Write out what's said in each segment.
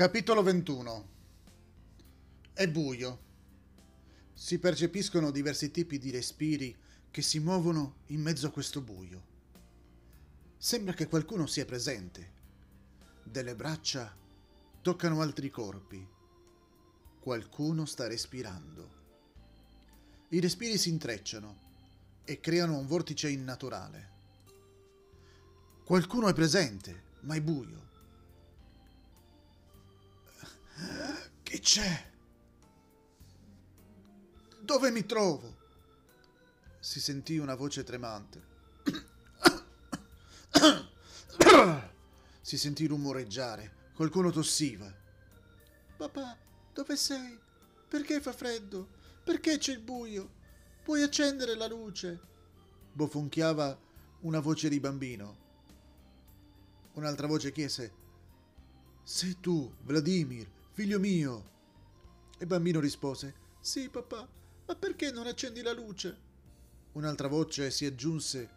Capitolo 21 È buio. Si percepiscono diversi tipi di respiri che si muovono in mezzo a questo buio. Sembra che qualcuno sia presente. Delle braccia toccano altri corpi. Qualcuno sta respirando. I respiri si intrecciano e creano un vortice innaturale. Qualcuno è presente, ma è buio. Chi c'è? Dove mi trovo? Si sentì una voce tremante. Si sentì rumoreggiare. Qualcuno tossiva. Papà, dove sei? Perché fa freddo? Perché c'è il buio? Puoi accendere la luce? Bofonchiava una voce di bambino. Un'altra voce chiese: Sei tu, Vladimir, figlio mio? Il bambino rispose: Sì, papà, ma perché non accendi la luce? Un'altra voce si aggiunse: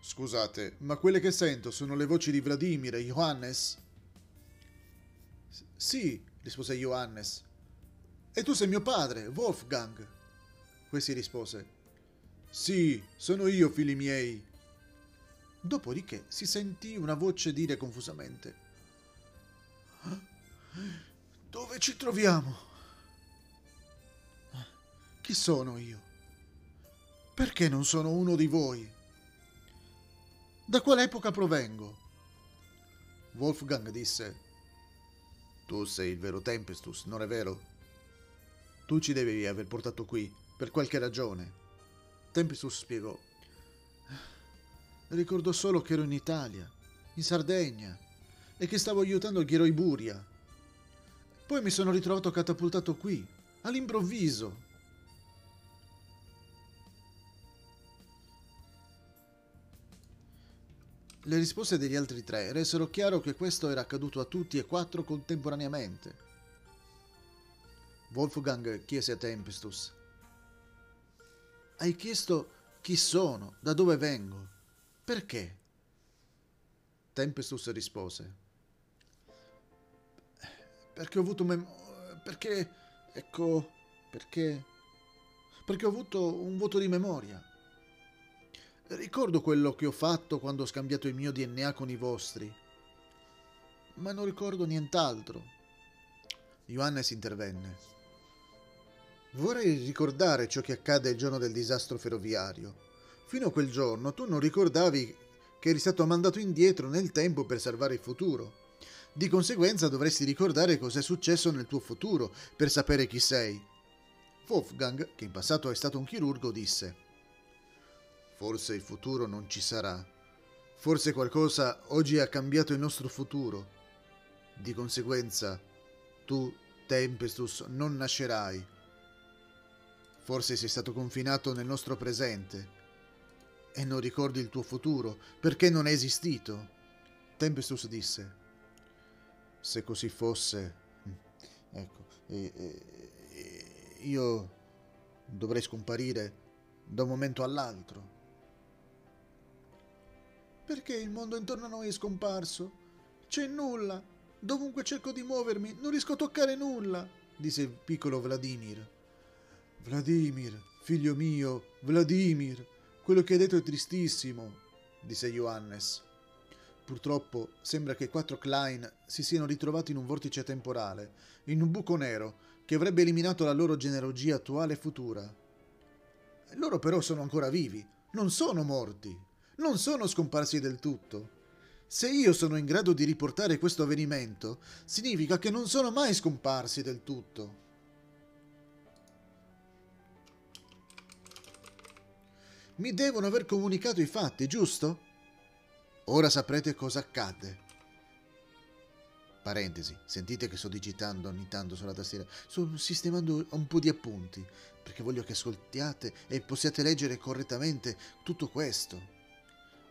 Scusate, ma quelle che sento sono le voci di Vladimir e Johannes? Sì, rispose Johannes. E tu sei mio padre, Wolfgang. Questi rispose. Sì, sono io, figli miei. Dopodiché si sentì una voce dire confusamente. Dove ci troviamo? Chi sono io? Perché non sono uno di voi? Da quale epoca provengo? Wolfgang disse. Tu sei il vero Tempestus, non è vero? Tu ci devi aver portato qui, per qualche ragione. Tempestus spiegò. Ricordo solo che ero in Italia, in Sardegna, e che stavo aiutando il Ghero Buria. Poi mi sono ritrovato catapultato qui, all'improvviso. Le risposte degli altri tre resero chiaro che questo era accaduto a tutti e quattro contemporaneamente. Wolfgang chiese a Tempestus: Hai chiesto chi sono, da dove vengo, perché? Tempestus rispose: Perché ho avuto perché ecco, perché perché ho avuto un voto di memoria. Ricordo quello che ho fatto quando ho scambiato il mio DNA con i vostri, ma non ricordo nient'altro. Johannes intervenne. Vorrei ricordare ciò che accadde il giorno del disastro ferroviario. Fino a quel giorno tu non ricordavi che eri stato mandato indietro nel tempo per salvare il futuro. Di conseguenza dovresti ricordare cosa è successo nel tuo futuro per sapere chi sei. Wolfgang, che in passato è stato un chirurgo, disse Forse il futuro non ci sarà. Forse qualcosa oggi ha cambiato il nostro futuro. Di conseguenza, tu, Tempestus, non nascerai. Forse sei stato confinato nel nostro presente e non ricordi il tuo futuro perché non è esistito. Tempestus disse, se così fosse, ecco, eh, eh, io dovrei scomparire da un momento all'altro. Perché il mondo intorno a noi è scomparso? C'è nulla. Dovunque cerco di muovermi, non riesco a toccare nulla, disse il piccolo Vladimir. Vladimir, figlio mio, Vladimir, quello che hai detto è tristissimo, disse Johannes. Purtroppo sembra che i quattro Klein si siano ritrovati in un vortice temporale, in un buco nero, che avrebbe eliminato la loro genealogia attuale e futura. Loro però sono ancora vivi, non sono morti non sono scomparsi del tutto. Se io sono in grado di riportare questo avvenimento, significa che non sono mai scomparsi del tutto. Mi devono aver comunicato i fatti, giusto? Ora saprete cosa accadde. Parentesi, sentite che sto digitando ogni tanto sulla tastiera. Sto sistemando un po' di appunti, perché voglio che ascoltiate e possiate leggere correttamente tutto questo.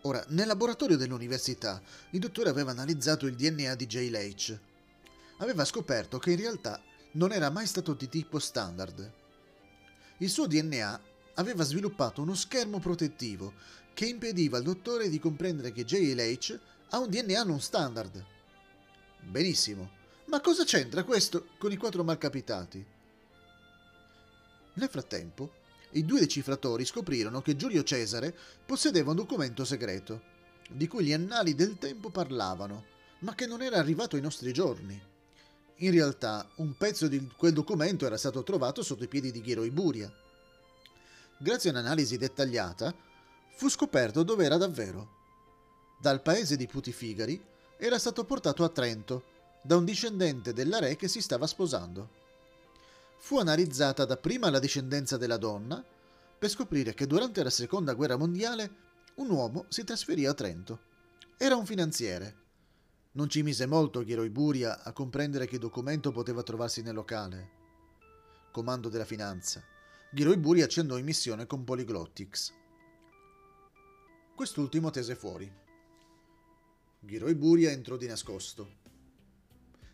Ora, nel laboratorio dell'università, il dottore aveva analizzato il DNA di Jay Leitch. Aveva scoperto che in realtà non era mai stato di tipo standard. Il suo DNA aveva sviluppato uno schermo protettivo che impediva al dottore di comprendere che Leitch ha un DNA non standard. Benissimo, Ma cosa c'entra questo con i quattro malcapitati? Nel frattempo, i due decifratori scoprirono che Giulio Cesare possedeva un documento segreto, di cui gli annali del tempo parlavano, ma che non era arrivato ai nostri giorni. In realtà, un pezzo di quel documento era stato trovato sotto i piedi di Ghiro Iburia. Grazie a un'analisi dettagliata, fu scoperto dove era davvero. Dal paese di Putifigari era stato portato a Trento, da un discendente della re che si stava sposando. Fu analizzata dapprima la discendenza della donna, per scoprire che durante la seconda guerra mondiale un uomo si trasferì a Trento. Era un finanziere. Non ci mise molto Ghiro Iburia a comprendere che documento poteva trovarsi nel locale. Comando della finanza. Ghiro Iburia ci andò in missione con Polyglottix. Quest'ultimo tese fuori. Ghiro Iburia entrò di nascosto.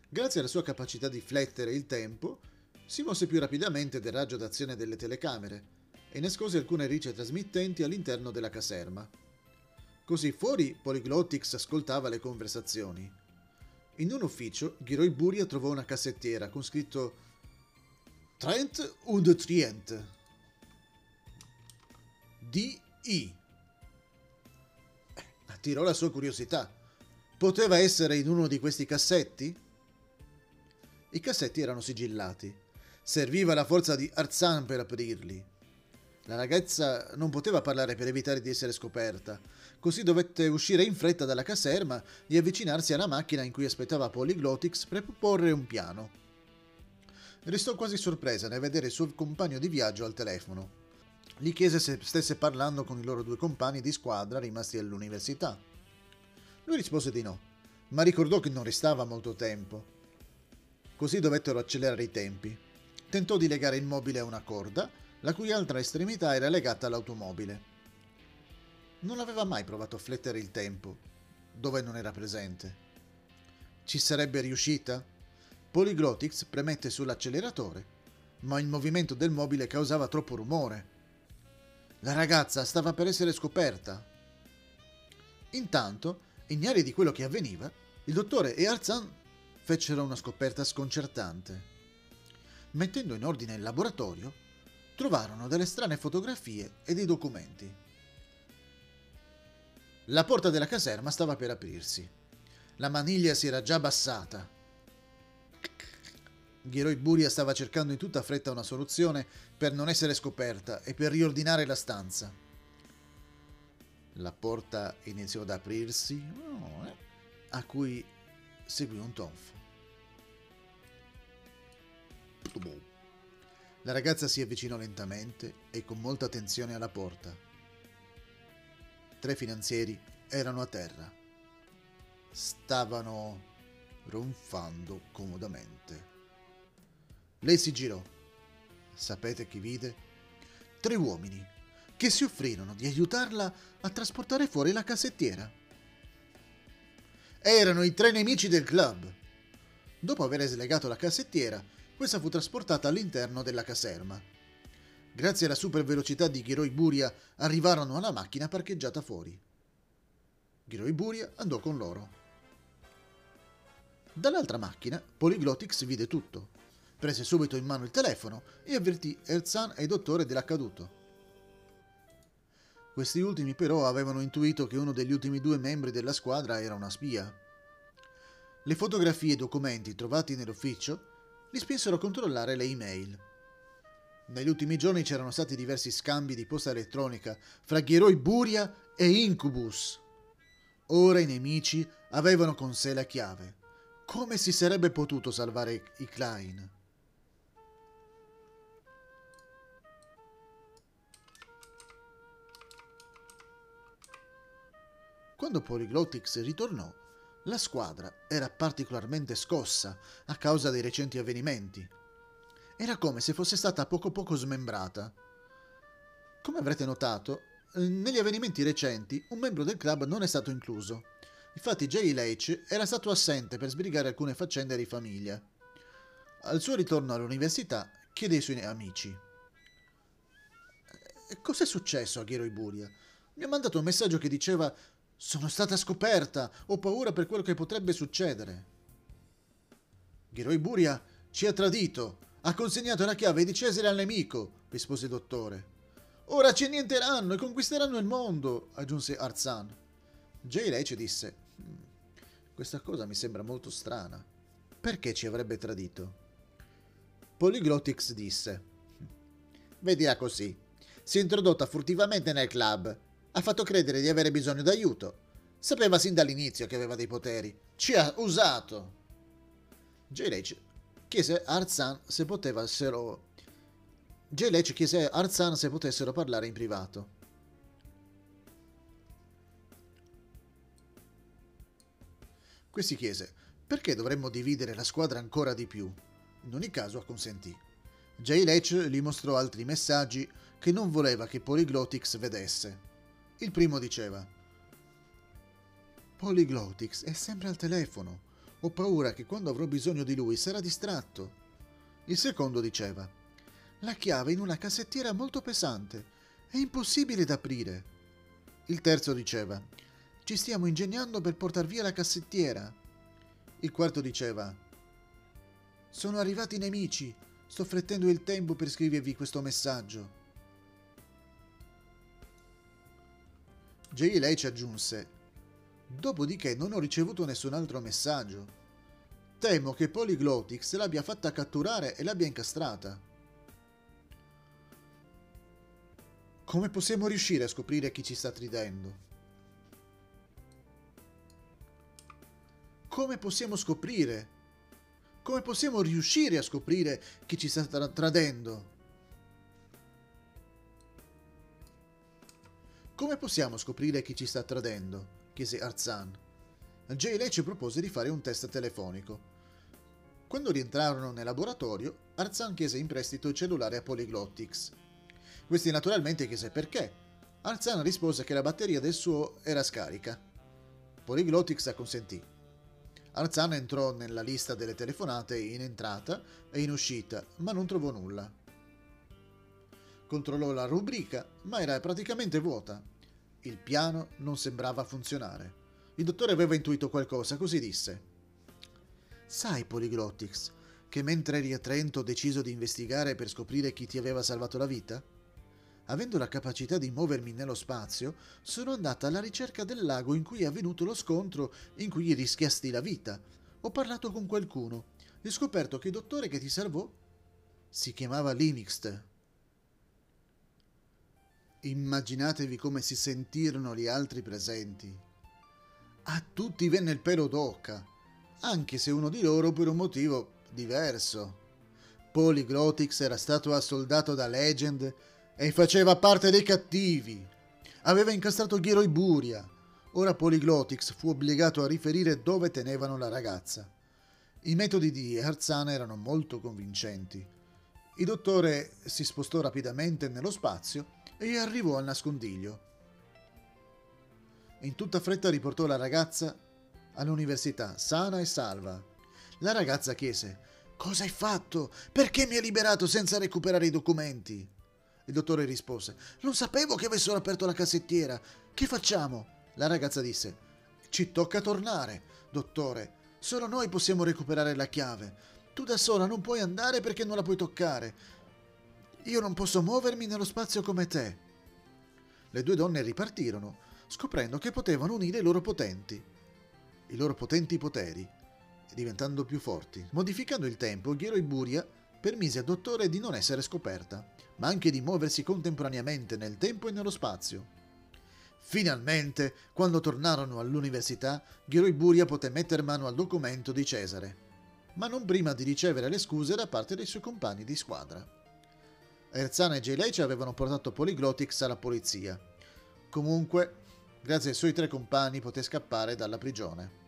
Grazie alla sua capacità di flettere il tempo, si mosse più rapidamente del raggio d'azione delle telecamere e nascose alcune ricce trasmittenti all'interno della caserma. Così fuori Polyglottix ascoltava le conversazioni. In un ufficio, Ghiroi Buria trovò una cassettiera con scritto Trent und Trient. D.I. Attirò la sua curiosità. Poteva essere in uno di questi cassetti? I cassetti erano sigillati. Serviva la forza di Arzan per aprirli. La ragazza non poteva parlare per evitare di essere scoperta, così dovette uscire in fretta dalla caserma e avvicinarsi alla macchina in cui aspettava Polyglottix per proporre un piano. Restò quasi sorpresa nel vedere il suo compagno di viaggio al telefono. Gli chiese se stesse parlando con i loro due compagni di squadra rimasti all'università. Lui rispose di no, ma ricordò che non restava molto tempo così dovettero accelerare i tempi. Tentò di legare il mobile a una corda, la cui altra estremità era legata all'automobile. Non aveva mai provato a flettere il tempo, dove non era presente. Ci sarebbe riuscita? Polyglottix premette sull'acceleratore, ma il movimento del mobile causava troppo rumore. La ragazza stava per essere scoperta. Intanto, ignari di quello che avveniva, il dottore e Arzan fecero una scoperta sconcertante. Mettendo in ordine il laboratorio, trovarono delle strane fotografie e dei documenti. La porta della caserma stava per aprirsi. La maniglia si era già abbassata. Ghiroi Buria stava cercando in tutta fretta una soluzione per non essere scoperta e per riordinare la stanza. La porta iniziò ad aprirsi, oh, a cui seguì un tonfo. La ragazza si avvicinò lentamente e con molta attenzione alla porta. Tre finanzieri erano a terra. Stavano ronfando comodamente. Lei si girò. Sapete chi vide? Tre uomini che si offrirono di aiutarla a trasportare fuori la cassettiera. Erano i tre nemici del club. Dopo aver slegato la cassettiera, questa fu trasportata all'interno della caserma. Grazie alla super velocità di Ghiroi Buria arrivarono alla macchina parcheggiata fuori. Ghiroi Buria andò con loro. Dall'altra macchina, Polyglottix vide tutto. Prese subito in mano il telefono e avvertì Erzan e il dottore dell'accaduto. Questi ultimi però avevano intuito che uno degli ultimi due membri della squadra era una spia. Le fotografie e documenti trovati nell'ufficio li spinsero a controllare le email. Negli ultimi giorni c'erano stati diversi scambi di posta elettronica fra Ghiroi Buria e Incubus. Ora i nemici avevano con sé la chiave. Come si sarebbe potuto salvare i Klein? Quando Polyglottix ritornò, la squadra era particolarmente scossa a causa dei recenti avvenimenti. Era come se fosse stata poco poco smembrata. Come avrete notato, negli avvenimenti recenti un membro del club non è stato incluso. Infatti Jay Leitch era stato assente per sbrigare alcune faccende di famiglia. Al suo ritorno all'università chiede ai suoi amici. Cos'è successo a Ghiro Iburia? Mi ha mandato un messaggio che diceva sono stata scoperta. Ho paura per quello che potrebbe succedere. Ghiroi Buria ci ha tradito. Ha consegnato la chiave di Cesare al nemico, rispose il dottore. Ora ci annienteranno e conquisteranno il mondo, aggiunse Arzan. Jay Leche disse: hmm, Questa cosa mi sembra molto strana. Perché ci avrebbe tradito? Polyglottix disse: Vedila così. Si è introdotta furtivamente nel club. Ha fatto credere di avere bisogno d'aiuto. Sapeva sin dall'inizio che aveva dei poteri. Ci ha usato. J-Lech chiese a Arzan se potessero... J-Lech chiese a Arzan se potessero parlare in privato. Questi chiese, perché dovremmo dividere la squadra ancora di più? In ogni caso acconsentì. Jay Lech gli mostrò altri messaggi che non voleva che Polyglottix vedesse. Il primo diceva Polyglottix è sempre al telefono. Ho paura che quando avrò bisogno di lui sarà distratto. Il secondo diceva La chiave in una cassettiera molto pesante. È impossibile da aprire. Il terzo diceva Ci stiamo ingegnando per portar via la cassettiera. Il quarto diceva sono arrivati i nemici. Sto frettendo il tempo per scrivervi questo messaggio. Jay lei ci aggiunse. Dopodiché non ho ricevuto nessun altro messaggio. Temo che Polyglottix l'abbia fatta catturare e l'abbia incastrata. Come possiamo riuscire a scoprire chi ci sta tridendo? Come possiamo scoprire come possiamo riuscire a scoprire chi ci sta tra- tradendo? Come possiamo scoprire chi ci sta tradendo? chiese Arzan. Jay Lei ci propose di fare un test telefonico. Quando rientrarono nel laboratorio, Arzan chiese in prestito il cellulare a Polyglottix. Questi naturalmente chiese perché. Arzan rispose che la batteria del suo era scarica. Polyglottix acconsentì. Arzan entrò nella lista delle telefonate in entrata e in uscita, ma non trovò nulla. Controllò la rubrica, ma era praticamente vuota. Il piano non sembrava funzionare. Il dottore aveva intuito qualcosa, così disse. Sai, Polyglottix, che mentre eri a Trento ho deciso di investigare per scoprire chi ti aveva salvato la vita? Avendo la capacità di muovermi nello spazio, sono andata alla ricerca del lago in cui è avvenuto lo scontro in cui rischiasti la vita. Ho parlato con qualcuno e ho scoperto che il dottore che ti salvò si chiamava Linixt. Immaginatevi come si sentirono gli altri presenti. A tutti venne il pelo d'occa, anche se uno di loro per un motivo diverso. Polyglottix era stato assoldato da Legend e faceva parte dei cattivi. Aveva incastrato Ghiro Iburia. Ora Polyglottix fu obbligato a riferire dove tenevano la ragazza. I metodi di Herzan erano molto convincenti. Il dottore si spostò rapidamente nello spazio e arrivò al nascondiglio. In tutta fretta riportò la ragazza all'università, sana e salva. La ragazza chiese: Cosa hai fatto? Perché mi hai liberato senza recuperare i documenti? Il dottore rispose: Non sapevo che avessero aperto la cassettiera. Che facciamo? La ragazza disse: Ci tocca tornare, dottore. Solo noi possiamo recuperare la chiave. Tu da sola non puoi andare perché non la puoi toccare. Io non posso muovermi nello spazio come te. Le due donne ripartirono, scoprendo che potevano unire i loro potenti, i loro potenti poteri, diventando più forti. Modificando il tempo, Ghero Iburia permise al dottore di non essere scoperta, ma anche di muoversi contemporaneamente nel tempo e nello spazio. Finalmente, quando tornarono all'università, Buria poté mettere mano al documento di Cesare, ma non prima di ricevere le scuse da parte dei suoi compagni di squadra. Erzana e J. avevano portato Polyglottix alla polizia. Comunque, grazie ai suoi tre compagni, poté scappare dalla prigione.